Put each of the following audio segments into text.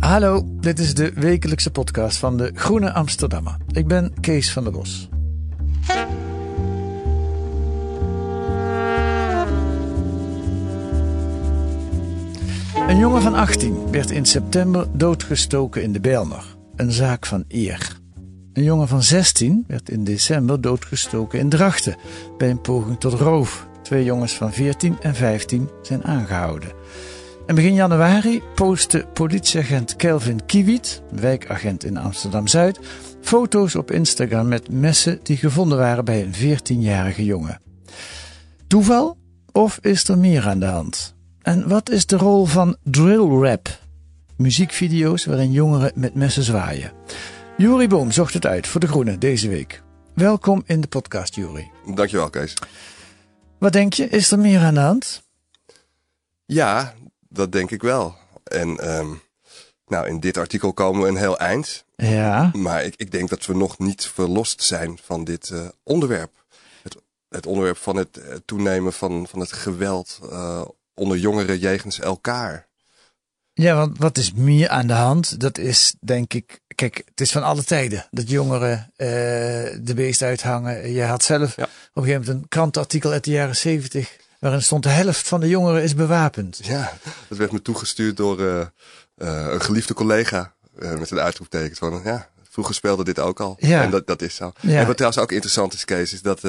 Hallo, dit is de wekelijkse podcast van de Groene Amsterdammer. Ik ben Kees van der Bos. Een jongen van 18 werd in september doodgestoken in de Bijlmer. Een zaak van eer. Een jongen van 16 werd in december doodgestoken in Drachten bij een poging tot roof. Twee jongens van 14 en 15 zijn aangehouden. En begin januari postte politieagent Kelvin Kiewiet, wijkagent in Amsterdam-Zuid, foto's op Instagram met messen die gevonden waren bij een 14-jarige jongen. Toeval? Of is er meer aan de hand? En wat is de rol van drill rap? Muziekvideo's waarin jongeren met messen zwaaien. Juri Boom zocht het uit voor De Groene deze week. Welkom in de podcast, Juri. Dankjewel, Kees. Wat denk je, is er meer aan de hand? Ja, dat denk ik wel. En ehm, nou, in dit artikel komen we een heel eind. Ja, Maar ik, ik denk dat we nog niet verlost zijn van dit eh, onderwerp. Het, het onderwerp van het eh, toenemen van, van het geweld eh, onder jongeren jegens elkaar. Ja, want wat is meer aan de hand? Dat is denk ik, kijk, het is van alle tijden dat jongeren de beest uithangen. Je had zelf Ja. op een gegeven moment een krantenartikel uit de jaren zeventig, waarin stond de helft van de jongeren is bewapend. Ja, dat werd me toegestuurd door eh, eh, een geliefde collega eh, met een uitroepteken van ja, vroeger speelde dit ook al. Ja. En dat, dat is zo. Ja. En wat trouwens ook interessant is, Kees, is dat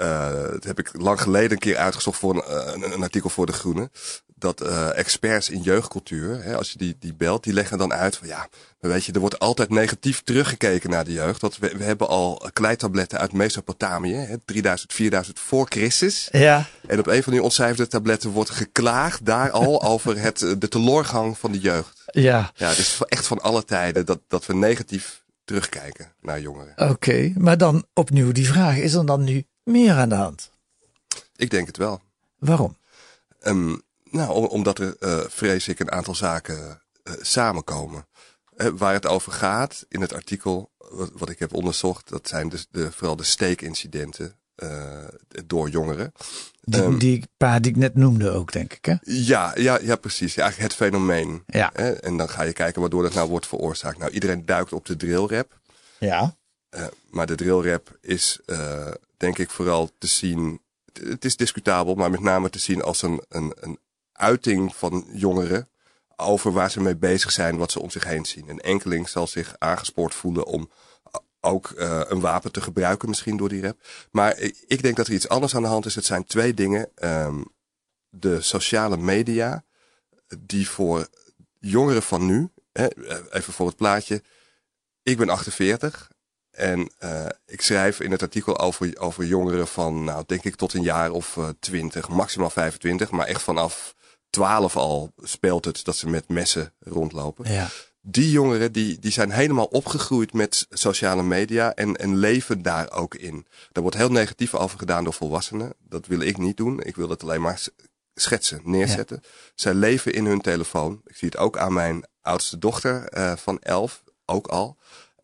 eh, dat heb ik lang geleden een keer uitgezocht voor een, eh, een, een artikel voor De Groene. Dat eh, experts in jeugdcultuur, hè, als je die, die belt, die leggen dan uit van ja, weet je, er wordt altijd negatief teruggekeken naar de jeugd. Dat we, we hebben al kleitabletten uit Mesopotamië, hè, 3000, 4000 voor Christus. Ja, En op een van die ontcijferde tabletten wordt geklaagd daar al over het, de teloorgang van de jeugd. ja, Ja, het is echt van alle tijden dat, dat we negatief terugkijken naar jongeren. oké. Maar dan opnieuw die vraag, is er dan nu meer aan de hand? Ik denk het wel. Waarom? Ehm, nou, om- omdat er, eh, vrees ik, een aantal zaken eh, samenkomen. Eh, waar het over gaat in het artikel, wat, wat ik heb onderzocht, dat zijn dus de, vooral de steekincidenten door jongeren. Die, Ehm, die paar die ik net noemde ook, denk ik. Hè? Ja, ja, ja, precies. Ja, eigenlijk het fenomeen. Ja. Hè? En dan ga je kijken waardoor dat nou wordt veroorzaakt. Nou, iedereen duikt op de drillrap. Ja. Maar de drillrap is, denk ik, vooral te zien. Het, is discutabel, maar met name te zien als een, een, een uiting van jongeren. Over waar ze mee bezig zijn, wat ze om zich heen zien. Een enkeling zal zich aangespoord voelen om ook eh, een wapen te gebruiken, misschien door die rap. Maar ik, ik denk dat er iets anders aan de hand is. Het zijn twee dingen. Ehm, de sociale media, die voor jongeren van nu, hè, even voor het plaatje. Ik ben 48 en eh, ik schrijf in het artikel over, over jongeren van, nou, denk ik tot een jaar of eh, 20, maximaal 25, maar echt vanaf 12 al speelt het dat ze met messen rondlopen. Ja. Die jongeren die, die zijn helemaal opgegroeid met sociale media en, en leven daar ook in. Daar wordt heel negatief over gedaan door volwassenen. Dat wil ik niet doen. Ik wil het alleen maar schetsen, neerzetten. Zij leven in hun telefoon. Ik zie het ook aan mijn oudste dochter eh, van 11, ook al.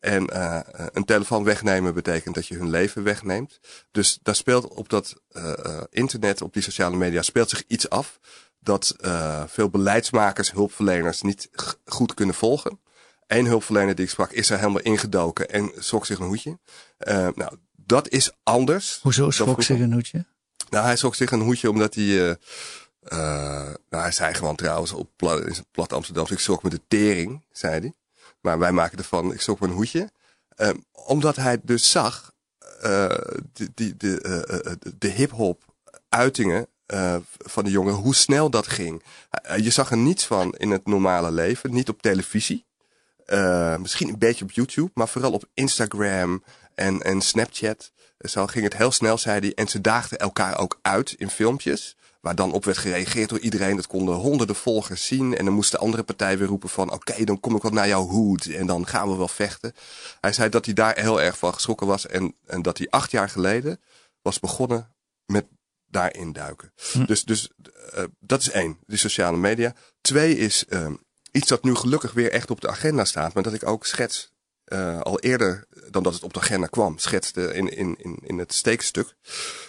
En eh, eh, een telefoon wegnemen betekent dat je hun leven wegneemt. Dus daar speelt op dat eh, internet, op die sociale media, speelt zich iets af dat veel beleidsmakers, hulpverleners niet goed kunnen volgen. Eén hulpverlener die ik sprak is er helemaal ingedoken en schrok zich een hoedje. Nou, dat is anders. Hoezo schrok zich een hoedje? Nou, hij schrok zich een hoedje omdat hij nou, hij zei gewoon trouwens op plat, in zijn plat Amsterdam, ik zoek met de tering, zei hij. Maar wij maken ervan, ik zoek een hoedje. Um, omdat hij dus zag, uh, die, de, uh, de hip-hop uitingen van de jongen, hoe snel dat ging. je zag er niets van in het normale leven, niet op televisie. misschien een beetje op YouTube, maar vooral op Instagram en, en Snapchat. Zo ging het heel snel, zei hij. En ze daagden elkaar ook uit in filmpjes. Waar dan op werd gereageerd door iedereen. Dat konden honderden volgers zien. En dan moest de andere partij weer roepen van... oké, dan kom ik wel naar jouw hoed en dan gaan we wel vechten. Hij zei dat hij daar heel erg van geschrokken was. En, en dat hij acht jaar geleden was begonnen met daarin duiken. Hm. Dus, dus uh, dat is één, die sociale media. Twee is uh, iets dat nu gelukkig weer echt op de agenda staat. Maar dat ik ook schets uh, al eerder dan dat het op de agenda kwam, schetste in, in, in, in het steekstuk.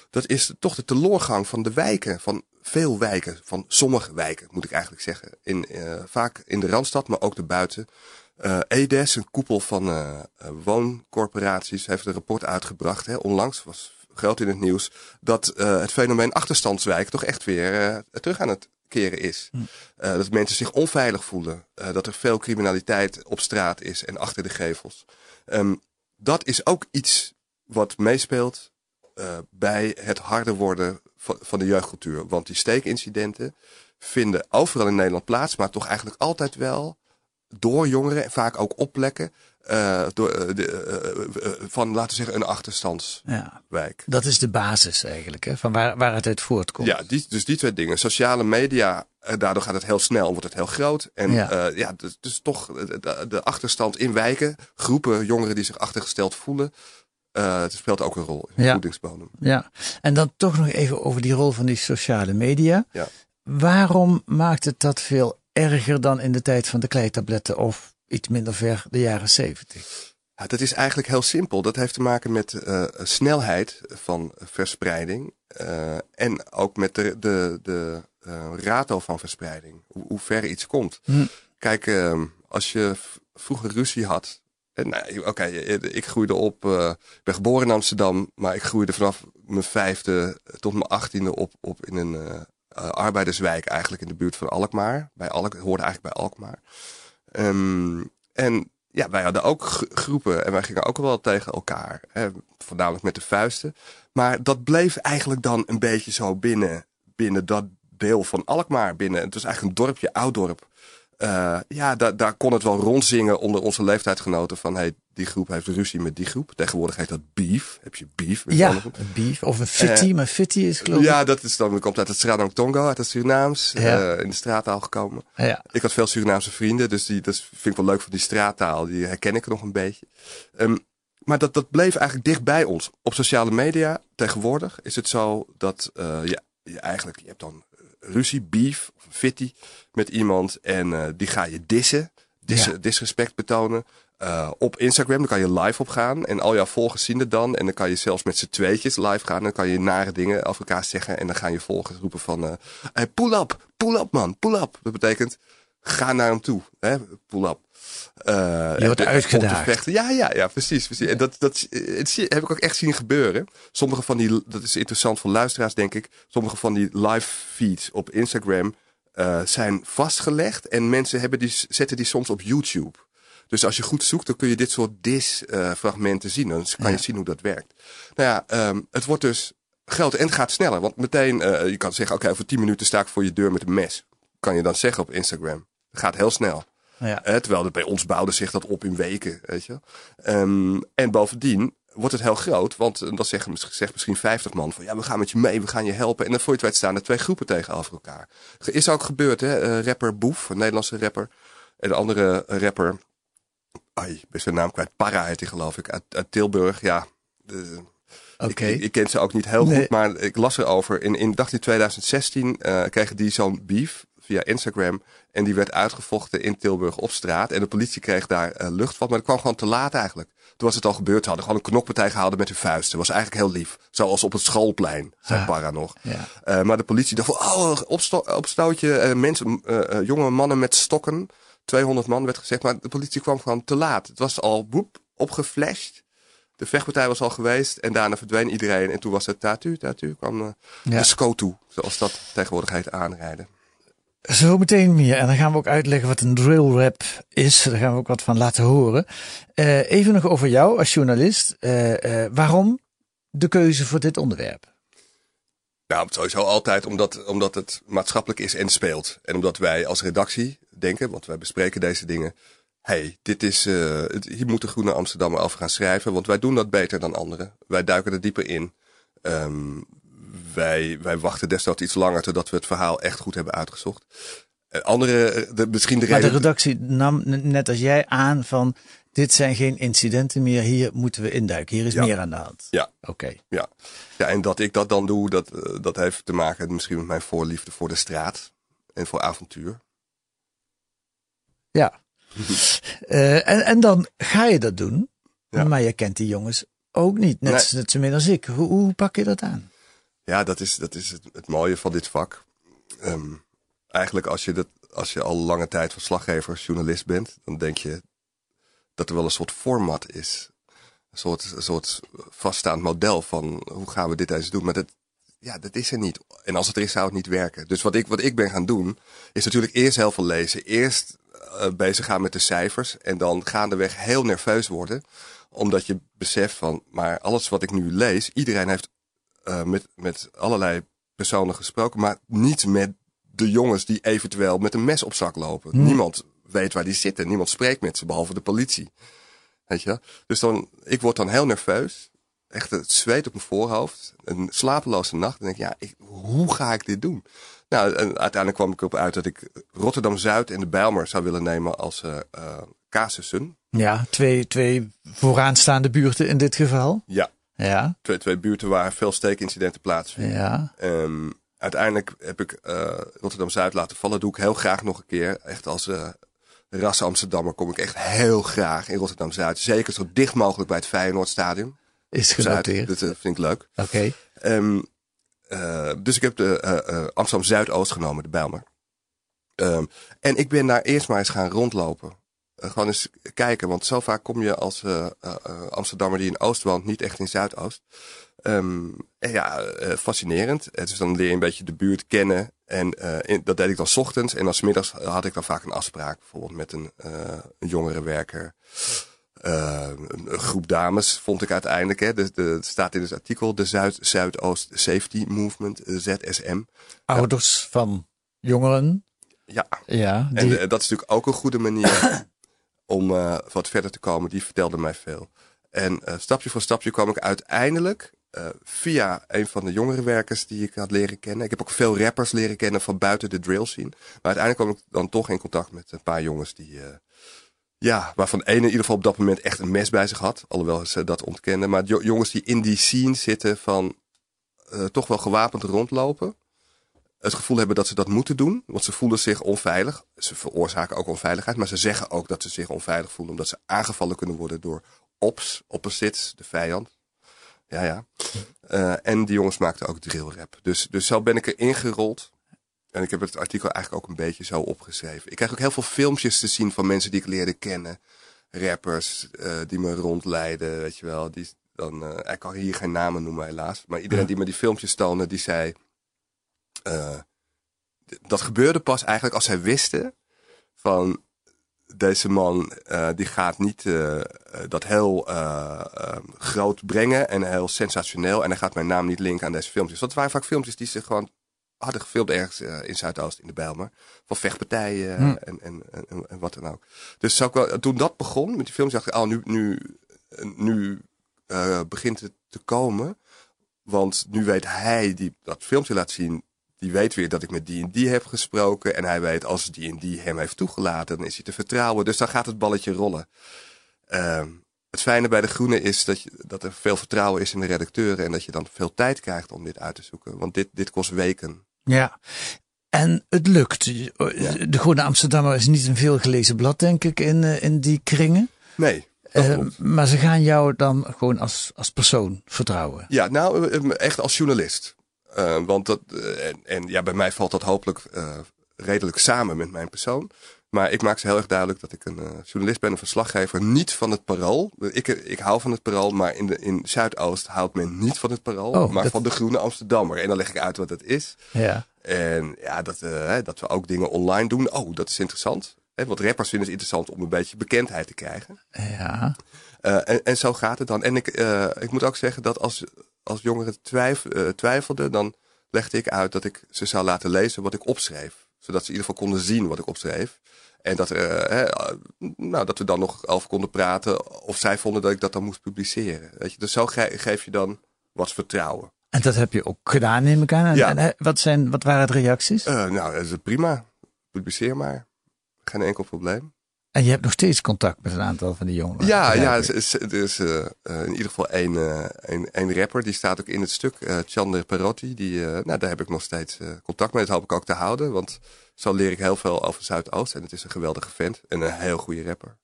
Dat is toch de teloorgang van de wijken, van veel wijken, van sommige wijken moet ik eigenlijk zeggen. In, uh, vaak in de Randstad, maar ook daarbuiten. Uh, EDES, een koepel van wooncorporaties, heeft een rapport uitgebracht. Hè, onlangs was groot in het nieuws. Dat het fenomeen achterstandswijk toch echt weer terug aan het keren is. Hm. Uh, dat mensen zich onveilig voelen. Uh, dat er veel criminaliteit op straat is en achter de gevels. Um, dat is ook iets wat meespeelt uh, bij het harder worden van, van de jeugdcultuur. Want die steekincidenten vinden overal in Nederland plaats, maar toch eigenlijk altijd wel door jongeren en vaak ook op plekken uh, door, de, uh, van, laten we zeggen, een achterstandswijk. Ja, dat is de basis eigenlijk, hè, van waar, waar het uit voortkomt. Ja, die, dus die twee dingen. Sociale media, daardoor gaat het heel snel, wordt het heel groot. En ja, ja dus, dus toch de, de, achterstand in wijken, groepen jongeren die zich achtergesteld voelen. het speelt ook een rol in ja. voedingsbodem. Ja, en dan toch nog even over die rol van die sociale media. Ja. Waarom maakt het dat veel erger dan in de tijd van de kleitabletten of iets minder ver de jaren zeventig? Ja, dat is eigenlijk heel simpel. Dat heeft te maken met uh, snelheid van verspreiding uh, en ook met de, de, de uh, rato van verspreiding. Hoe, hoe ver iets komt. Hm. Kijk, uh, als je vroeger ruzie had. Nou, Oké, okay, ik groeide op. ik ben geboren in Amsterdam, maar ik groeide vanaf mijn vijfde tot mijn achttiende op, op in een arbeiderswijk, eigenlijk in de buurt van Alkmaar. Bij Alk, hoorde eigenlijk bij Alkmaar. Um, en ja, wij hadden ook groepen en wij gingen ook wel tegen elkaar. Voornamelijk met de vuisten. Maar dat bleef eigenlijk dan een beetje zo binnen, binnen dat deel van Alkmaar. Binnen. Het was eigenlijk een dorpje, oud dorp. Uh, ja, daar, daar kon het wel rondzingen onder onze leeftijdsgenoten van hey, die groep heeft ruzie met die groep. Tegenwoordig heet dat beef. Heb je beef? Met ja, een beef. Of een fitty, uh, maar fitty is geloof ik. Ja, dat is dan, komt uit het Sradong Tongo, uit het Surinaams. Ja. Uh, in de straattaal gekomen. Ja. Ik had veel Surinaamse vrienden, dus die, dat vind ik wel leuk van die straattaal. Die herken ik nog een beetje. Um, maar dat, dat bleef eigenlijk dicht bij ons. Op sociale media tegenwoordig is het zo dat je, je eigenlijk, je hebt dan ruzie, beef of fitty met iemand en uh, die ga je dissen, ja. disrespect betonen. Uh, op Instagram, dan kan je live op gaan en al jouw volgers zien het dan. En dan kan je zelfs met z'n tweetjes live gaan. En dan kan je nare dingen over elkaar zeggen. En dan gaan je volgers roepen van, uh, hey, pull up, pull up man, pull up. Dat betekent, ga naar hem toe, hè, pull up. Uh, je wordt uitgedaagd. Ja, ja, ja, precies. precies. En dat, dat, heb ik ook echt zien gebeuren. Sommige van die, dat is interessant voor luisteraars, denk ik. Sommige van die live feeds op Instagram uh, zijn vastgelegd. En mensen hebben die, zetten die soms op YouTube. Dus als je goed zoekt, dan kun je dit soort dis-fragmenten uh, zien. Dan kan je zien hoe dat werkt. Nou ja, um, het wordt dus groot en het gaat sneller. Want meteen, uh, je kan zeggen, oké, okay, over 10 minuten sta ik voor je deur met een mes. Kan je dan zeggen op Instagram. Het gaat heel snel. Ja. Uh, terwijl het bij ons bouwde zich dat op in weken, weet je. Um, en bovendien wordt het heel groot, want dan zeggen zegt misschien 50 man van ja, we gaan met je mee, we gaan je helpen. En dan voor je het weet staan er twee groepen tegenover elkaar. Is ook gebeurd, hè? Uh, rapper Boef, een Nederlandse rapper. En de andere rapper, ai, ben zijn naam kwijt, Para heet hij geloof ik, uit, uit Tilburg. Ja, de, Okay. Ik, ik, ken ze ook niet heel nee. goed, maar ik las erover. In, in, dacht in 2016 uh, kregen die zo'n beef via Instagram. En die werd uitgevochten in Tilburg op straat. En de politie kreeg daar uh, lucht van. Maar dat kwam gewoon te laat eigenlijk. Toen was het al gebeurd. Ze hadden gewoon een knokpartij gehouden met hun vuisten. Dat was eigenlijk heel lief. Zoals op het schoolplein, zei Ah. Para nog. Ja. Uh, maar de politie dacht van, oh, opsto opstootje. Uh, mensen, jonge mannen met stokken. 200 man werd gezegd. Maar de politie kwam gewoon te laat. Het was al boep, opgeflasht. de vechtpartij was al geweest en daarna verdween iedereen. En toen was het tatu, tatu kwam ja. de SCOTU, zoals dat tegenwoordig heet, aanrijden. Zo meteen meer. En dan gaan we ook uitleggen wat een drill rap is. Daar gaan we ook wat van laten horen. Uh, even nog over jou als journalist. Uh, waarom de keuze voor dit onderwerp? Nou, sowieso altijd omdat, omdat het maatschappelijk is en speelt. En omdat wij als redactie denken, want wij bespreken deze dingen. hey, dit is, hier moet de Groene Amsterdammer over gaan schrijven, want wij doen dat beter dan anderen. Wij duiken er dieper in. Um, wij, wij wachten desnoods iets langer totdat we het verhaal echt goed hebben uitgezocht. Uh, andere, de, misschien de reden... Maar de redactie nam net als jij aan van dit zijn geen incidenten meer, hier moeten we induiken. Hier is meer aan de hand. Ja. Oké. Ja. ja, en dat ik dat dan doe, dat, uh, dat heeft te maken misschien met mijn voorliefde voor de straat en voor avontuur. Ja. uh, en, en dan ga je dat doen, ja. maar je kent die jongens ook niet, net, nee. net zo min als ik. Hoe, hoe pak je dat aan? Ja, dat is, dat is het, het mooie van dit vak. Um, eigenlijk als je, dat, als je al lange tijd verslaggever, journalist bent, dan denk je dat er wel een soort format is. Een soort, een soort vaststaand model van hoe gaan we dit eens doen. Maar dat, ja, dat is er niet. En als het er is, zou het niet werken. Dus wat ik, wat ik ben gaan doen, is natuurlijk eerst heel veel lezen. Eerst uh, bezig gaan met de cijfers. En dan gaandeweg heel nerveus worden. Omdat je beseft van, maar alles wat ik nu lees, iedereen heeft uh, met, met allerlei personen gesproken. Maar niet met de jongens die eventueel met een mes op zak lopen. Hmm. Niemand weet waar die zitten. Niemand spreekt met ze, behalve de politie. Weet je? Dus dan, ik word dan heel nerveus. Echt het zweet op mijn voorhoofd. Een slapeloze nacht. En denk ik, ja, ik, hoe ga ik dit doen? Nou, en uiteindelijk kwam ik erop uit dat ik Rotterdam-Zuid en de Bijlmer zou willen nemen als uh, uh, casussen. Ja, twee, twee vooraanstaande buurten in dit geval. Ja. Ja. Twee, twee buurten waar veel steekincidenten plaatsvinden. Ja. Um, uiteindelijk heb ik uh, Rotterdam-Zuid laten vallen. doe ik heel graag nog een keer. Echt als uh, ras Amsterdammer kom ik echt heel graag in Rotterdam-Zuid. Zeker zo dicht mogelijk bij het Feyenoordstadion. Is genoteerd. Dat uh, vind ik leuk. Oké. Okay. Um, uh, dus ik heb de Amsterdam Zuidoost genomen, de Bijlmer. Um, en ik ben daar eerst maar eens gaan rondlopen. Gewoon eens kijken, want zo vaak kom je als Amsterdammer die in Oost woont niet echt in Zuidoost. Um, en ja, fascinerend. Dus dan leer je een beetje de buurt kennen. En in, dat deed ik dan 's ochtends. En dan 's middags had ik dan vaak een afspraak. Bijvoorbeeld met een, een jongere werker. Uh, een groep dames vond ik uiteindelijk. Hè, de, de, het staat in het artikel de Zuid-Zuidoost Safety Movement, ZSM. Ouders ja. van jongeren. Ja, ja die... en uh, dat is natuurlijk ook een goede manier om uh, wat verder te komen. Die vertelde mij veel. En stapje voor stapje kwam ik uiteindelijk via een van de jongere werkers die ik had leren kennen. Ik heb ook veel rappers leren kennen van buiten de drill scene. Maar uiteindelijk kwam ik dan toch in contact met een paar jongens die ja, waarvan één in ieder geval op dat moment echt een mes bij zich had. Alhoewel ze dat ontkenden. Maar jongens die in die scene zitten van toch wel gewapend rondlopen. Het gevoel hebben dat ze dat moeten doen. Want ze voelen zich onveilig. Ze veroorzaken ook onveiligheid. Maar ze zeggen ook dat ze zich onveilig voelen. Omdat ze aangevallen kunnen worden door ops, opposites, de vijand. Ja, ja. Uh, en die jongens maakten ook drillrap. Dus, dus zo ben ik erin gerold. En ik heb het artikel eigenlijk ook een beetje zo opgeschreven. Ik krijg ook heel veel filmpjes te zien van mensen die ik leerde kennen. Rappers uh, die me rondleiden, weet je wel. Die dan, uh, ik kan hier geen namen noemen helaas. Maar iedereen die me die filmpjes toonde, die zei... Uh, dat gebeurde pas eigenlijk als zij wisten van... Deze man die gaat niet dat heel groot brengen en heel sensationeel. En hij gaat mijn naam niet linken aan deze filmpjes. Dat waren vaak filmpjes die ze gewoon hadden gefilmd ergens in Zuidoost in de Bijlmer. Van vechtpartijen hm. en, en, en, en, wat dan ook. Dus zou ik wel, toen dat begon met die films, dacht ik, oh, nu, nu, nu begint het te komen. Want nu weet hij die dat filmpje laat zien, die weet weer dat ik met die en die heb gesproken. En hij weet als die en die hem heeft toegelaten, dan is hij te vertrouwen. Dus dan gaat het balletje rollen. Uh, het fijne bij de Groene is dat, je, dat er veel vertrouwen is in de redacteuren. En dat je dan veel tijd krijgt om dit uit te zoeken. Want dit, dit kost weken. Ja. En het lukt. De Groene Amsterdammer is niet een veel gelezen blad, denk ik, in, uh, in die kringen. Nee. Uh, maar ze gaan jou dan gewoon als, als persoon vertrouwen. Ja, nou, echt als journalist. Uh, want dat, en, en, ja, bij mij valt dat hopelijk redelijk samen met mijn persoon. Maar ik maak ze heel erg duidelijk dat ik een journalist ben, een verslaggever, niet van het parool. Ik, ik hou van het parool, maar in, de, in Zuidoost houdt men niet van het parool, Oh, maar dat- van de Groene Amsterdammer. En dan leg ik uit wat dat is. Ja. En ja, dat, eh, dat we ook dingen online doen. Oh, dat is interessant. Hè, want rappers vinden het interessant om een beetje bekendheid te krijgen. Ja. Eh, en, en zo gaat het dan. En ik, eh, ik moet ook zeggen dat als, als jongeren twijf, eh, twijfelden, dan legde ik uit dat ik ze zou laten lezen wat ik opschreef. Zodat ze in ieder geval konden zien wat ik opschreef. En dat, eh, hè, eh, nou, dat we dan nog over konden praten of zij vonden dat ik dat dan moest publiceren. Weet je? Dus zo ge- geef je dan wat vertrouwen. En dat heb je ook gedaan, neem ik aan. En, Ja. en, wat, zijn, wat waren de reacties? Nou, dat is prima. Publiceer maar. Geen enkel probleem. En je hebt nog steeds contact met een aantal van die jongeren. Ja, ja er is, is eh, eh, in ieder geval één, eh, één, één rapper. Die staat ook in het stuk. eh Chandler Perotti. Die, nou, daar heb ik nog steeds contact mee. Dat hoop ik ook te houden. Want zo leer ik heel veel over Zuidoost. En het is een geweldige vent. En een heel goede rapper.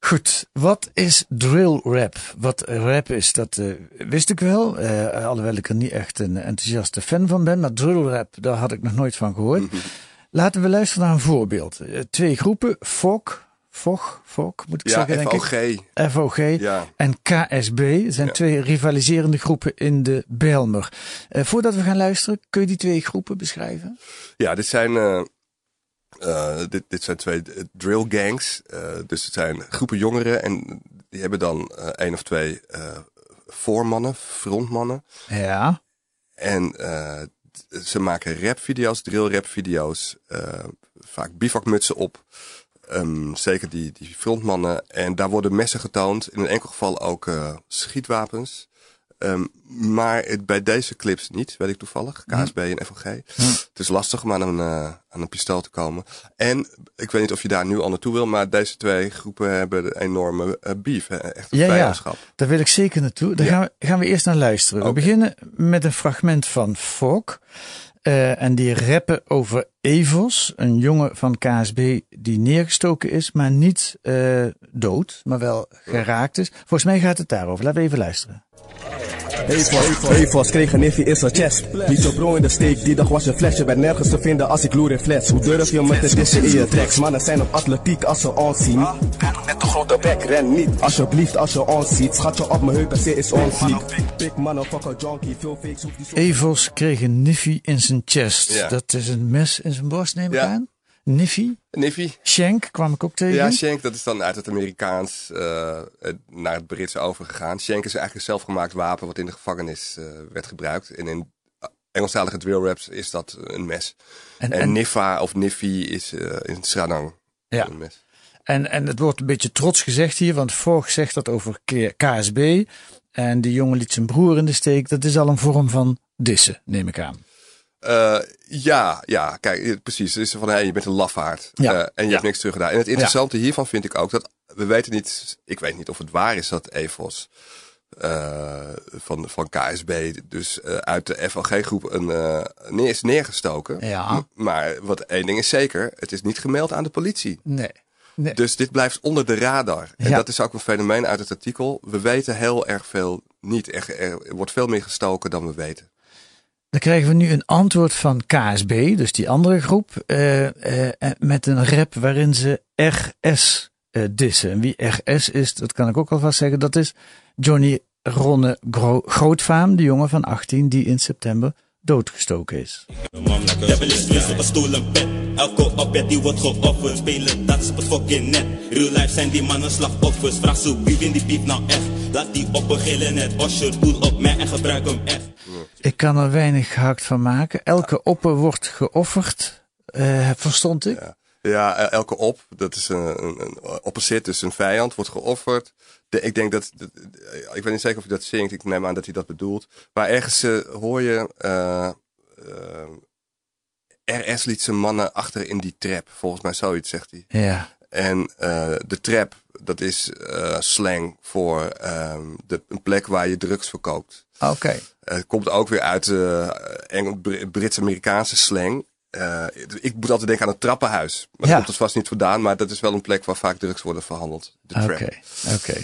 Goed, wat is drill rap? Wat rap is, dat wist ik wel. eh, alhoewel ik er niet echt een enthousiaste fan van ben. Maar drill rap, daar had ik nog nooit van gehoord. Laten we luisteren naar een voorbeeld. Eh, twee groepen, FOK, FOG, FOK moet ik Ja, zeggen denk ik. FOG. FOG Ja. en KSB zijn Ja. twee rivaliserende groepen in de Bijlmer. Eh, voordat we gaan luisteren, kun je die twee groepen beschrijven? Ja, dit zijn, eh, dit, dit zijn twee drill gangs. Dus het zijn groepen jongeren. En die hebben dan één of twee voormannen, frontmannen. Ja, En ze maken rapvideo's, drill rapvideo's. eh vaak bivakmutsen op. Ehm, zeker die, die frontmannen. En daar worden messen getoond. In een enkel geval ook eh, schietwapens. Ehm, maar het, bij deze clips niet, weet ik toevallig. KSB en FOG. Het is lastig om aan een, eh, aan een pistool te komen. En ik weet niet of je daar nu al naartoe wil. Maar deze twee groepen hebben een enorme eh, beef. Hè? Echt een Ja, ja. vijandschap. daar wil ik zeker naartoe. Daar Ja. gaan, we, gaan we eerst naar luisteren. We beginnen met een fragment van Fok. Eh, en die rappen over Evos, een jongen van KSB die neergestoken is, maar niet eh, dood, maar wel geraakt is. Volgens mij gaat het daarover. Laten we even luisteren. Evos, Evos kreeg een niffie in zijn chest. Liet zijn bro in de steek, die dag was je fles. Je bent nergens te vinden als ik loer in flats. Hoe durf je me te dissen in je tracks? Mannen zijn op atletiek als ze ons zien. Met de grote bek, ren niet. Alsjeblieft, als je ons ziet. Schat je op mijn heup en ze is ons ziek. Big motherfucker junkie, veel fakes hoeft die zo... Evos kreeg een niffie in zijn chest. Ja. Dat is een mes in zijn borst, neem ik Ja. aan. Niffie. Niffy? Shank kwam ik ook tegen. Ja, Shank, dat is dan uit het Amerikaans eh, eh, naar het Brits overgegaan. Shank is eigenlijk een zelfgemaakt wapen wat in de gevangenis eh, werd gebruikt. En in Engelstalige drill raps is dat een mes. En- En, en- Nifa of Niffy is eh, in Sranang Ja. een mes. En, en het wordt een beetje trots gezegd hier, want Vorig zegt dat over KSB. En die jongen liet zijn broer in de steek. Dat is al een vorm van dissen, neem ik aan. Eh, ja, ja, kijk, precies. Het is van, hey, je bent een lafaard. Ja. Eh, en je Ja. hebt niks terug gedaan. En het interessante hiervan vind ik ook dat, we weten niet, ik weet niet of het waar is dat EFOS eh, van, van KSB, dus uit de FLG-groep, een, neer is neergestoken. Ja. Maar wat één ding is zeker, het is niet gemeld aan de politie. Nee. nee. Dus dit blijft onder de radar. En dat is ook een fenomeen uit het artikel. We weten heel erg veel niet. Er, er wordt veel meer gestoken dan we weten. Dan krijgen we nu een antwoord van KSB, dus die andere groep, eh, eh, eh, met een rap waarin ze RS dissen. En wie RS is, dat kan ik ook alvast zeggen, dat is Johnny Ronne Gro Grootvaam, de jongen van 18 die in september doodgestoken is. Elke opbed die wordt geofferd. Spelen dat is het fucking net. Real life zijn die mannen slachtoffers. Vraag zo wie wint die piep nou echt. Laat die oppen gillen net. Osher doel op mij en gebruik hem echt. Ik kan er weinig gehakt van maken. Elke opper wordt geofferd, eh, verstond ik. Ja. Ja, elke op, dat is een, een, een opposite, dus een vijand, wordt geofferd. De, ik denk dat, dat- eh, ik weet niet zeker of hij dat zingt, ik neem aan dat hij dat bedoelt. Maar ergens eh, hoor je, eh, eh, RS liet zijn mannen achter in die trap. Volgens mij zoiets zegt hij. Ja. En de trap, dat is slang voor ehm, de, een plek waar je drugs verkoopt. Oké. Het komt ook weer uit Engel, Br- Brits-Amerikaanse slang. Eh, ik moet altijd denken aan een trappenhuis. Maar Ja. dat komt vast niet vandaan. Maar dat is wel een plek waar vaak drugs worden verhandeld. De Oké, oké.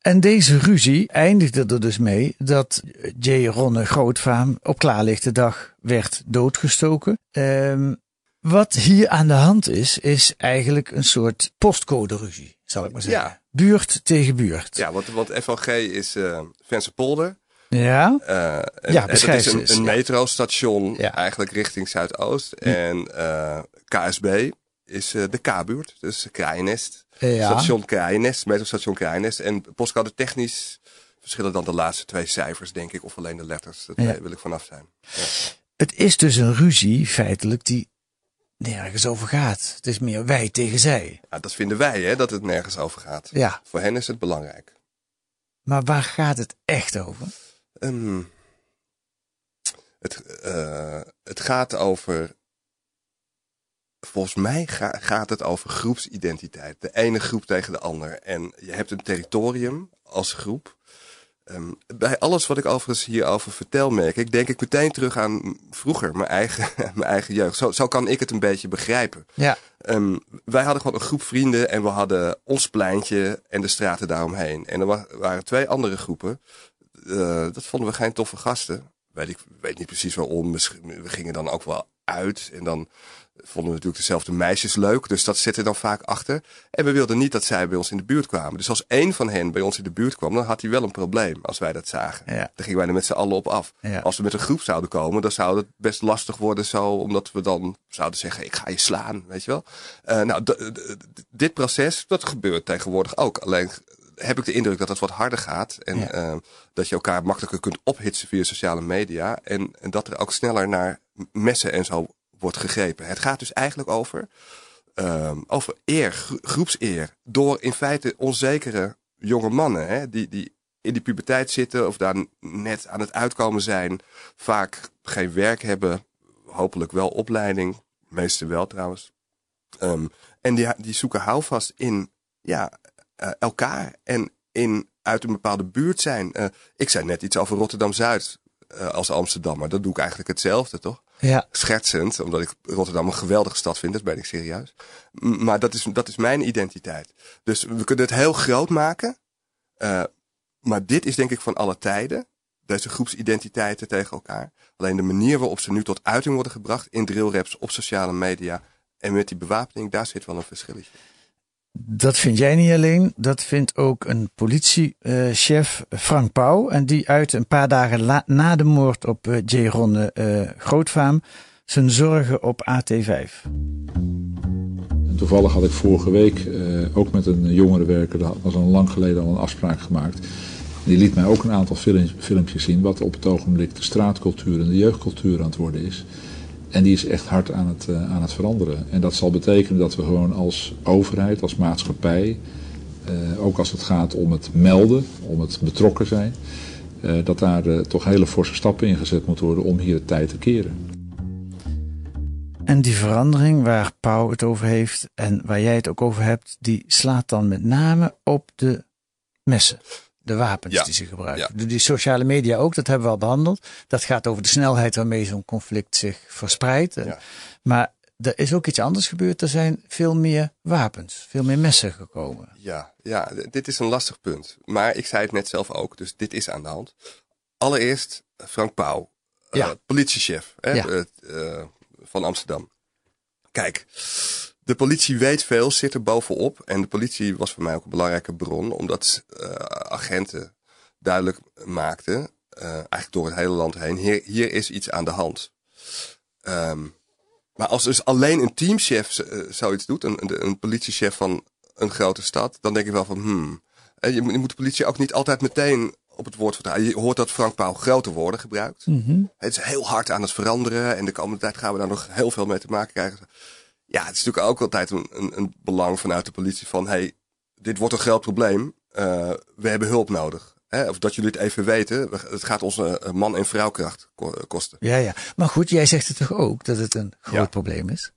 En deze ruzie eindigde er dus mee dat J. Ronne Grootvaam op klaarlichte dag werd doodgestoken. Ehm, Wat hier aan de hand is, is eigenlijk een soort postcode-ruzie, zal ik maar zeggen. Ja. Buurt tegen buurt. Ja, want, want FLG is uh, Vensterpolder. Ja. Uh, en, ja, en dat is een, een metrostation Ja. eigenlijk richting Zuidoost. En eh, KSB is eh, de K-buurt, dus Kraaiennest. Ja. Station Kraaiennest, metrostation Kraaiennest. En postcode technisch verschillen dan de laatste twee cijfers, denk ik, of alleen de letters. Dat Ja. wil ik vanaf zijn. Ja. Het is dus een ruzie, feitelijk, die nergens over gaat. Het is meer wij tegen zij. Ja, dat vinden wij, hè, dat het nergens over gaat. Ja. Voor hen is het belangrijk. Maar waar gaat het echt over? Ehm, het, eh, het gaat over. Volgens mij ga- gaat het over groepsidentiteit. De ene groep tegen de ander. En je hebt een territorium als groep. Ehm, bij alles wat ik overigens hierover vertel, merk ik, denk ik meteen terug aan vroeger, mijn eigen, mijn eigen jeugd. Zo, zo kan ik het een beetje begrijpen. Ja. Ehm, wij hadden gewoon een groep vrienden en we hadden ons pleintje en de straten daaromheen. En er wa- waren twee andere groepen. Eh, dat vonden we geen toffe gasten. Weet ik weet niet precies waarom. Misschien- We gingen dan ook wel uit en dan vonden we natuurlijk dezelfde meisjes leuk. Dus dat zit er dan vaak achter. En we wilden niet dat zij bij ons in de buurt kwamen. Dus als één van hen bij ons in de buurt kwam, dan had hij wel een probleem als wij dat zagen. Ja. Dan gingen wij er met z'n allen op af. Ja. Als we met een groep zouden komen, dan zou het best lastig worden zo, omdat we dan zouden zeggen, ik ga je slaan, weet je wel. Eh, nou, dit proces, dat gebeurt tegenwoordig ook. Alleen heb ik de indruk dat het wat harder gaat. En Ja. eh, dat je elkaar makkelijker kunt ophitsen via sociale media. En, en dat er ook sneller naar messen en zo wordt gegrepen. Het gaat dus eigenlijk over, ehm, over eer, gro- groepseer. Door in feite onzekere jonge mannen, hè, die, die in die puberteit zitten of daar net aan het uitkomen zijn, vaak geen werk hebben, hopelijk wel opleiding, meeste wel trouwens. Ehm, en die, die zoeken houvast in ja, eh, elkaar en in uit een bepaalde buurt zijn. Eh, ik zei net iets over Rotterdam Zuid eh, als Amsterdammer. Dat doe ik eigenlijk hetzelfde, toch? Ja. Schertsend, omdat ik Rotterdam een geweldige stad vind, dat ben ik serieus. M- Maar dat is, dat is mijn identiteit. Dus we kunnen het heel groot maken. maar dit is denk ik van alle tijden. Deze groepsidentiteiten tegen elkaar. Alleen de manier waarop ze nu tot uiting worden gebracht in drillraps, op sociale media en met die bewapening, daar zit wel een verschilletje. Dat vind jij niet alleen, dat vindt ook een politiechef Frank Pauw. En die uit een paar dagen na de moord op eh, J. Ronne eh, Grootvaam zijn zorgen op AT5. En toevallig had ik vorige week eh, ook met een jongerenwerker, dat was al lang geleden al een afspraak gemaakt. Die liet mij ook een aantal film- filmpjes zien, wat op het ogenblik de straatcultuur en de jeugdcultuur aan het worden is. En die is echt hard aan het, eh, aan het veranderen. En dat zal betekenen dat we gewoon als overheid, als maatschappij, eh, ook als het gaat om het melden, om het betrokken zijn, eh, dat daar toch hele forse stappen in gezet moeten worden om hier de tijd te keren. En die verandering waar Pauw het over heeft en waar jij het ook over hebt, die slaat dan met name op de messen. De wapens Ja. die ze gebruiken. De- Die sociale media ook, dat hebben we al behandeld. Dat gaat over de snelheid waarmee zo'n conflict zich verspreidt. Ja. Maar er is ook iets anders gebeurd. Er zijn veel meer wapens, veel meer messen gekomen. Ja, ja, dit is een lastig punt. Maar ik zei het net zelf ook, dus dit is aan de hand. Allereerst eh, Frank Pauw, eh, Ja. politiechef hè, Ja. eh, van Amsterdam. Kijk, de politie weet veel, zit er bovenop. En de politie was voor mij ook een belangrijke bron, omdat eh, agenten duidelijk maakten, eh, eigenlijk door het hele land heen, hier, hier is iets aan de hand. Ehm, maar als dus alleen een teamchef eh, zoiets doet, een, een, politiechef van een grote stad, dan denk ik wel van, hmm. Eh, Je, moet- je moet de politie ook niet altijd meteen op het woord vertrouwen. Je hoort dat Frank Pauw grote woorden gebruikt. Het is heel hard aan het veranderen en de komende tijd gaan we daar nog heel veel mee te maken krijgen. Ja, het is natuurlijk ook altijd een, een, een belang vanuit de politie van, hey, dit wordt een groot probleem. Eh, we hebben hulp nodig. Hè? Of dat jullie het even weten. We- Het gaat ons eh, man- en vrouwkracht ko- kosten. Ja, ja. Maar goed, jij zegt het toch ook dat het een groot Ja. probleem is?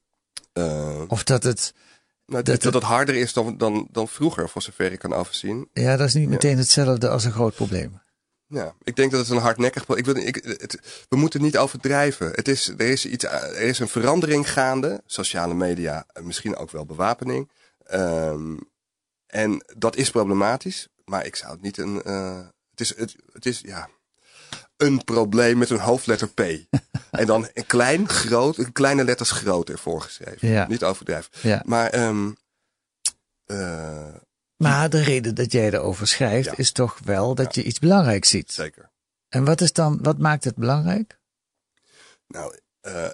Eh, Of dat het, nou, dat dat, het harder is dan, dan, dan vroeger, voor zover ik kan overzien. ja, dat is niet meteen hetzelfde als een groot probleem. Ja, ik denk dat het een hardnekkig ik wil, ik, het, We moeten niet overdrijven. Het is, er, is iets, er is een verandering gaande. Sociale media, eh, misschien ook wel bewapening. Ehm, en dat is problematisch. Maar ik zou het niet een. eh, het, is, het, het is, ja. een probleem met een hoofdletter P. en dan een klein, groot, een kleine letters groot ervoor geschreven. Ja. Niet overdrijven. Ja. Maar, ehm eh, Maar de reden dat jij erover schrijft Ja. is toch wel dat je iets belangrijks ziet. zeker. En wat is dan, wat maakt het belangrijk? Nou, eh,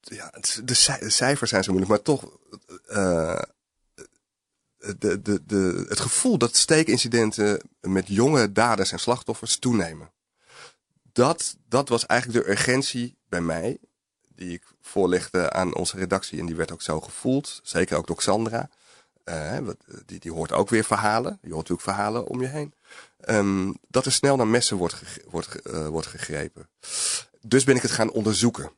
ja, de cijfers zijn zo moeilijk, maar toch, eh, de, de, de, het gevoel dat steekincidenten met jonge daders en slachtoffers toenemen. Dat, dat was eigenlijk de urgentie bij mij, die ik voorlegde aan onze redactie. En die werd ook zo gevoeld, zeker ook door Sandra. Eh, wat- die, die hoort ook weer verhalen. Je hoort natuurlijk verhalen om je heen. Ehm, dat er snel naar messen wordt, wordt, eh, wordt gegrepen. Dus ben ik het gaan onderzoeken.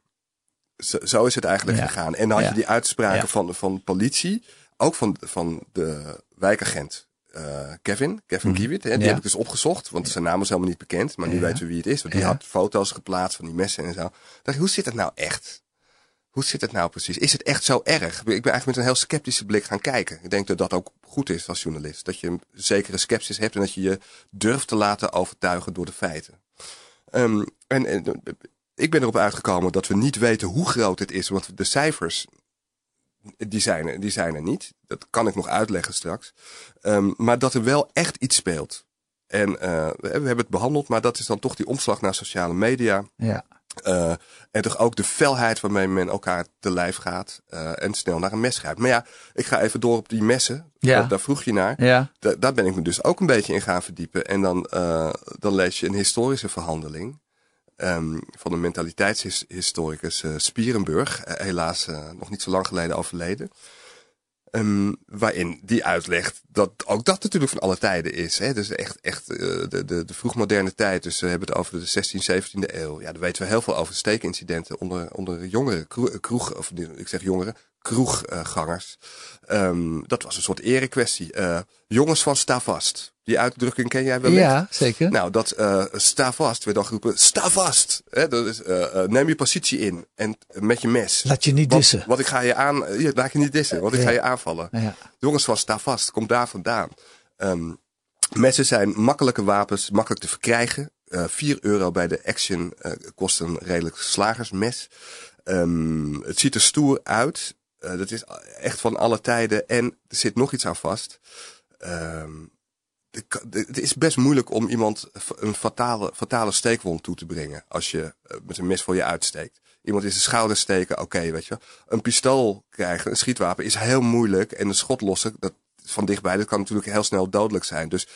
Zo, zo is het eigenlijk Ja. gegaan. En dan had Ja. je die uitspraken Ja. van, van politie, ook van, van de wijkagent eh, Kevin, Kevin Mhm. Kiewit. Hè, die heb ik dus opgezocht, want zijn naam was helemaal niet bekend. Maar nu weten we wie het is, want die had foto's geplaatst van die messen en zo. Ik dacht, hoe zit het nou echt? Hoe zit het nou precies? Is het echt zo erg? Ik ben eigenlijk met een heel sceptische blik gaan kijken. Ik denk dat dat ook goed is als journalist. Dat je een zekere sceptisch hebt en dat je je durft te laten overtuigen door de feiten. Ehm, en, en ik ben erop uitgekomen dat we niet weten hoe groot het is. Want de cijfers, die zijn er, die zijn er niet. Dat kan ik nog uitleggen straks. Ehm, maar dat er wel echt iets speelt. En eh, we hebben het behandeld, maar dat is dan toch die omslag naar sociale media. Ja. Eh, en toch ook de felheid waarmee men elkaar te lijf gaat eh, en snel naar een mes grijpt. Maar ja, ik ga even door op die messen. Ja. Daar, vroeg je naar. Ja. Da- daar ben ik me dus ook een beetje in gaan verdiepen. En dan, eh, dan lees je een historische verhandeling ehm, van een mentaliteitshistoricus Spierenburg. helaas nog niet zo lang geleden overleden. Ehm, waarin die uitlegt dat ook dat natuurlijk van alle tijden is. Hè? Dus echt, echt eh, de, de, de vroegmoderne tijd. Dus we hebben het over de 16e, 17e eeuw. Ja, daar weten we heel veel over steekincidenten onder, onder jongeren, kroeg of ik zeg jongeren, kroeggangers. Ehm, dat was een soort erekwestie. Eh, jongens van sta vast. Die uitdrukking ken jij wel? Ja, zeker. Nou, dat eh, sta vast werd dan geroepen. Sta vast! Hè, dat is, eh, neem je positie in. En met je mes. Laat je niet dissen. Want ik ga je aan. ja, laat je niet dissen. Want ik Ja. ga je aanvallen. Ja. Jongens van sta vast. Komt daar vandaan. Ehm, messen zijn makkelijke wapens. Makkelijk te verkrijgen. Eh 4 euro bij de Action kost een redelijk slagersmes. Ehm, het ziet er stoer uit. Eh, dat is echt van alle tijden. En er zit nog iets aan vast. Ehm, de de- het is best moeilijk om iemand een fatale, fatale steekwond toe te brengen. Als je eh, met een mes voor je uitsteekt. Iemand in zijn schouder steken, oké, weet je. wel. Een pistool krijgen, een schietwapen, is heel moeilijk. En een schot lossen, dat van dichtbij, dat kan natuurlijk heel snel dodelijk zijn. Dus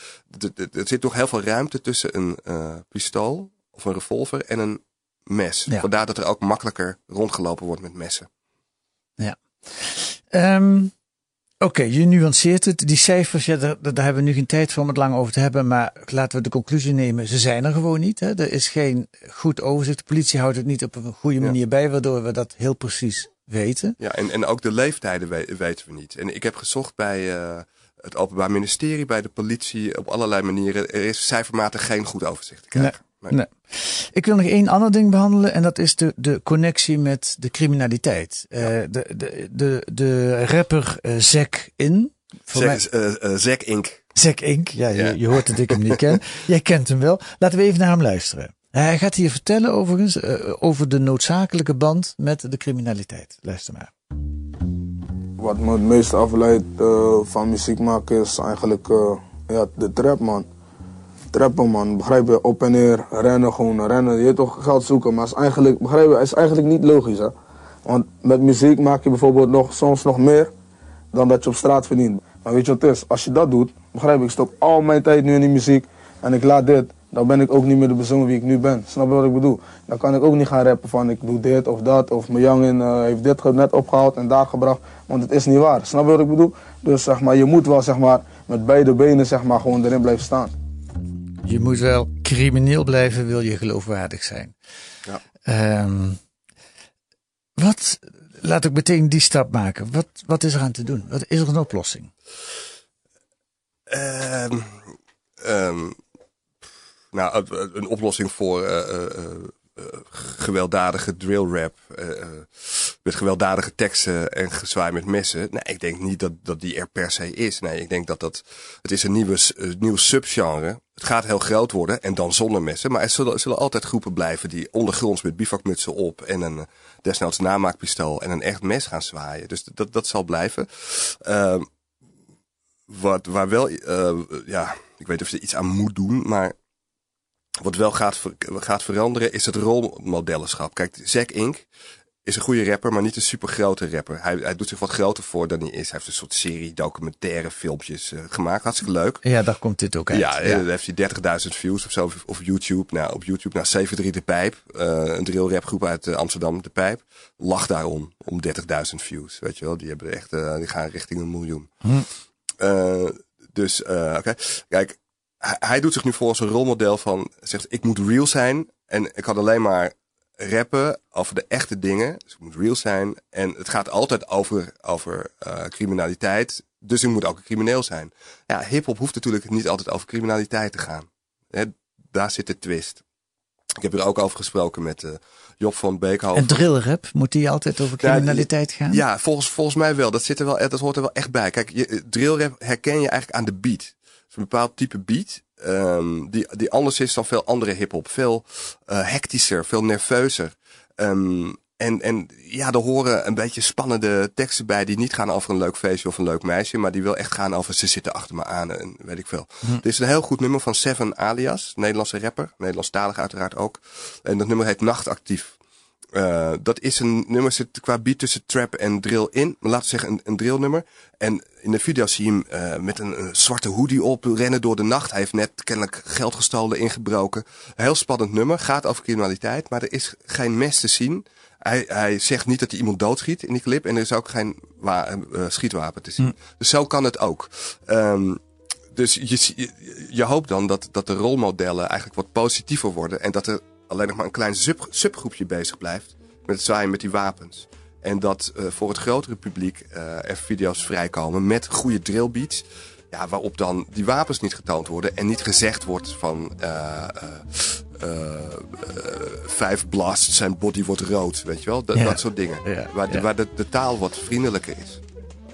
er zit nog heel veel ruimte tussen een eh, pistool of een revolver en een mes. Ja. Vandaar dat er ook makkelijker rondgelopen wordt met messen. Ja. Ehm, Oké, je nuanceert het. Die cijfers, ja, daar, daar hebben we nu geen tijd voor om het lang over te hebben. Maar laten we de conclusie nemen, ze zijn er gewoon niet. Hè. Er is geen goed overzicht. De politie houdt het niet op een goede manier bij, waardoor we dat heel precies weten. Ja, en, en ook de leeftijden we- weten we niet. En ik heb gezocht bij eh, het Openbaar Ministerie, bij de politie, op allerlei manieren. Er is cijfermatig geen goed overzicht te krijgen. Nee. Nee. Ik wil nog één ander ding behandelen en dat is de, de connectie met de criminaliteit. Eh, de, de, de, de rapper eh Zack In. Mij- Zeg, eh, Zack Inc. Zack Inc. Ja, je, Ja. je hoort dat ik hem niet ken. Jij kent hem wel. Laten we even naar hem luisteren. Hij gaat hier vertellen overigens eh, over de noodzakelijke band met de criminaliteit. Luister maar. Wat me het meest afleidt eh, van muziek maken is eigenlijk eh, ja, de trap, man. Trappen, man. Begrijp je? Op en neer, rennen, gewoon rennen. Je weet toch geld zoeken, maar is eigenlijk, begrijp je, is eigenlijk niet logisch, hè. Want met muziek maak je bijvoorbeeld nog, soms nog meer dan dat je op straat verdient. Maar weet je wat het is? Als je dat doet, begrijp je, ik stop al mijn tijd nu in die muziek en ik laat dit, dan ben ik ook niet meer de persoon wie ik nu ben. Snap je wat ik bedoel? Dan kan ik ook niet gaan rappen van ik doe dit of dat, of mijn jongen eh, heeft dit net opgehaald en daar gebracht, want het is niet waar. Snap je wat ik bedoel? Dus zeg maar, je moet wel zeg maar, met beide benen zeg maar, gewoon erin blijven staan. Je moet wel crimineel blijven, wil je geloofwaardig zijn. Ja. Ehm, wat, laat ik meteen die stap maken. Wat, wat is er aan te doen? Wat, is er een oplossing? Ehm, ehm, nou, een- oplossing voor eh, eh, eh, gewelddadige drill rap. met gewelddadige teksten en gezwaai met messen. Nee, ik denk niet dat, dat die er per se is. Nee, ik denk dat dat. Het is een nieuwe, nieuw subgenre. Het gaat heel groot worden en dan zonder messen. Maar er zullen, altijd groepen blijven die ondergronds met bivakmutsen op en een eh, desnoods namaakpistool en een echt mes gaan zwaaien. Dus dat, dat zal blijven. Uh, wat, waar wel, uh, ja, ik weet of je iets aan moet doen, maar wat wel gaat, gaat veranderen is het rolmodellenschap. Kijk, Zack Inc is een goede rapper, maar niet een super grote rapper. Hij, hij doet zich wat groter voor dan hij is. Hij heeft een soort serie documentaire filmpjes uh, gemaakt. Hartstikke leuk. Ja, daar komt dit ook uit. Ja, ja. dan heeft hij 30.000 views of zo op YouTube. Nou, op YouTube, nou, 73 De Pijp, uh, een drill rap groep uit uh, Amsterdam, De Pijp, lag daarom om 30.000 views. Weet je wel, die hebben echt, die gaan richting een miljoen. Hm. dus, oké. Okay. Kijk, hij, hij doet zich nu voor als een rolmodel van, zegt, ik moet real zijn en ik had alleen maar rappen over de echte dingen. Dus het moet real zijn. En het gaat altijd over, over uh, criminaliteit. Dus ik moet ook een crimineel zijn. Ja, hip-hop hoeft natuurlijk niet altijd over criminaliteit te gaan. He, daar zit de twist. Ik heb er ook over gesproken met uh, Job van Beekhoven. En drillrap, moet die altijd over criminaliteit ja, gaan? Ja, volgens, volgens mij wel. Dat, zit er wel. dat hoort er wel echt bij. Kijk, je, drillrap herken je eigenlijk aan de beat. Het is een bepaald type beat. Um, die, die anders is dan veel andere hip-hop. Veel uh, hectischer, veel nerveuzer. Um, en, en ja, er horen een beetje spannende teksten bij die niet gaan over een leuk feestje of een leuk meisje, maar die wel echt gaan over ze zitten achter me aan en weet ik veel. Hm. Dit is een heel goed nummer van Seven Alias, Nederlandse rapper, Nederlandstalig uiteraard ook. En dat nummer heet Nachtactief. Uh, dat is een nummer, zit qua beat tussen trap en drill in. Laten we zeggen een, een drillnummer. En in de video zie je hem uh, met een, een, zwarte hoodie op rennen door de nacht. Hij heeft net kennelijk geld gestolen, ingebroken. Heel spannend nummer, gaat over criminaliteit, maar er is geen mes te zien. Hij, hij zegt niet dat hij iemand doodschiet in die clip en er is ook geen uh, schietwapen te zien. Mm. Dus zo kan het ook. Um, dus je, je, je hoopt dan dat, dat de rolmodellen eigenlijk wat positiever worden en dat er alleen nog maar een klein sub, subgroepje bezig blijft met het zwaaien met die wapens. En dat uh, voor het grotere publiek uh, er video's vrijkomen met goede drillbeats. Ja, waarop dan die wapens niet getoond worden en niet gezegd wordt van uh, vijf blasts zijn body wordt rood. Weet je wel, dat, ja. dat soort dingen. Ja, waar, de, waar de, de, taal wat vriendelijker is.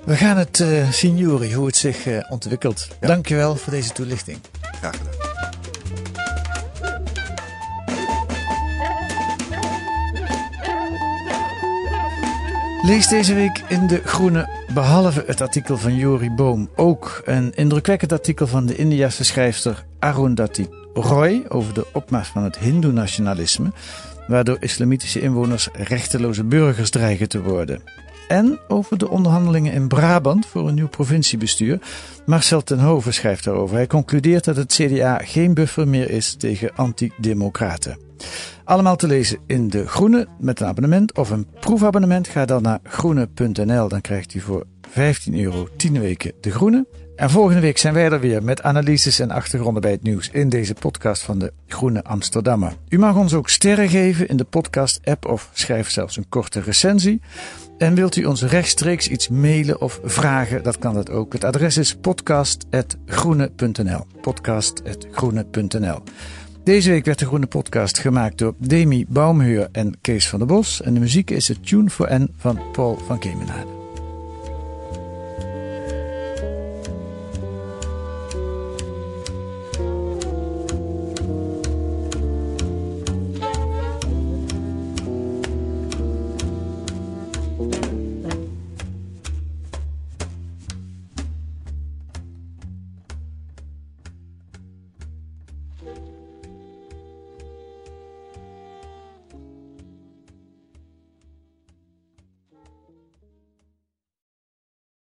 We gaan het zien, Juri, hoe het zich ontwikkelt. Ja. Dankjewel voor deze toelichting. Graag gedaan. Lees deze week in De Groene, behalve het artikel van Jori Boom, ook een indrukwekkend artikel van de Indiase schrijfster Arundhati Roy over de opmars van het Hindoe-nationalisme, waardoor islamitische inwoners rechteloze burgers dreigen te worden. En over de onderhandelingen in Brabant voor een nieuw provinciebestuur. Marcel Tenhoven schrijft daarover. Hij concludeert dat het CDA geen buffer meer is tegen antidemocraten. Allemaal te lezen in De Groene met een abonnement of een proefabonnement. Ga dan naar groene.nl. Dan krijgt u voor 15 euro 10 weken De Groene. En volgende week zijn wij er weer met analyses en achtergronden bij het nieuws in deze podcast van de Groene Amsterdammer. U mag ons ook sterren geven in de podcast-app of schrijf zelfs een korte recensie. En wilt u ons rechtstreeks iets mailen of vragen, dat kan dat ook. Het adres is podcast.groene.nl. Podcast.groene.nl. Deze week werd de Groene Podcast gemaakt door Demi Baumheur en Kees van der Bos. En de muziek is het Tune for N van Paul van Kemenade.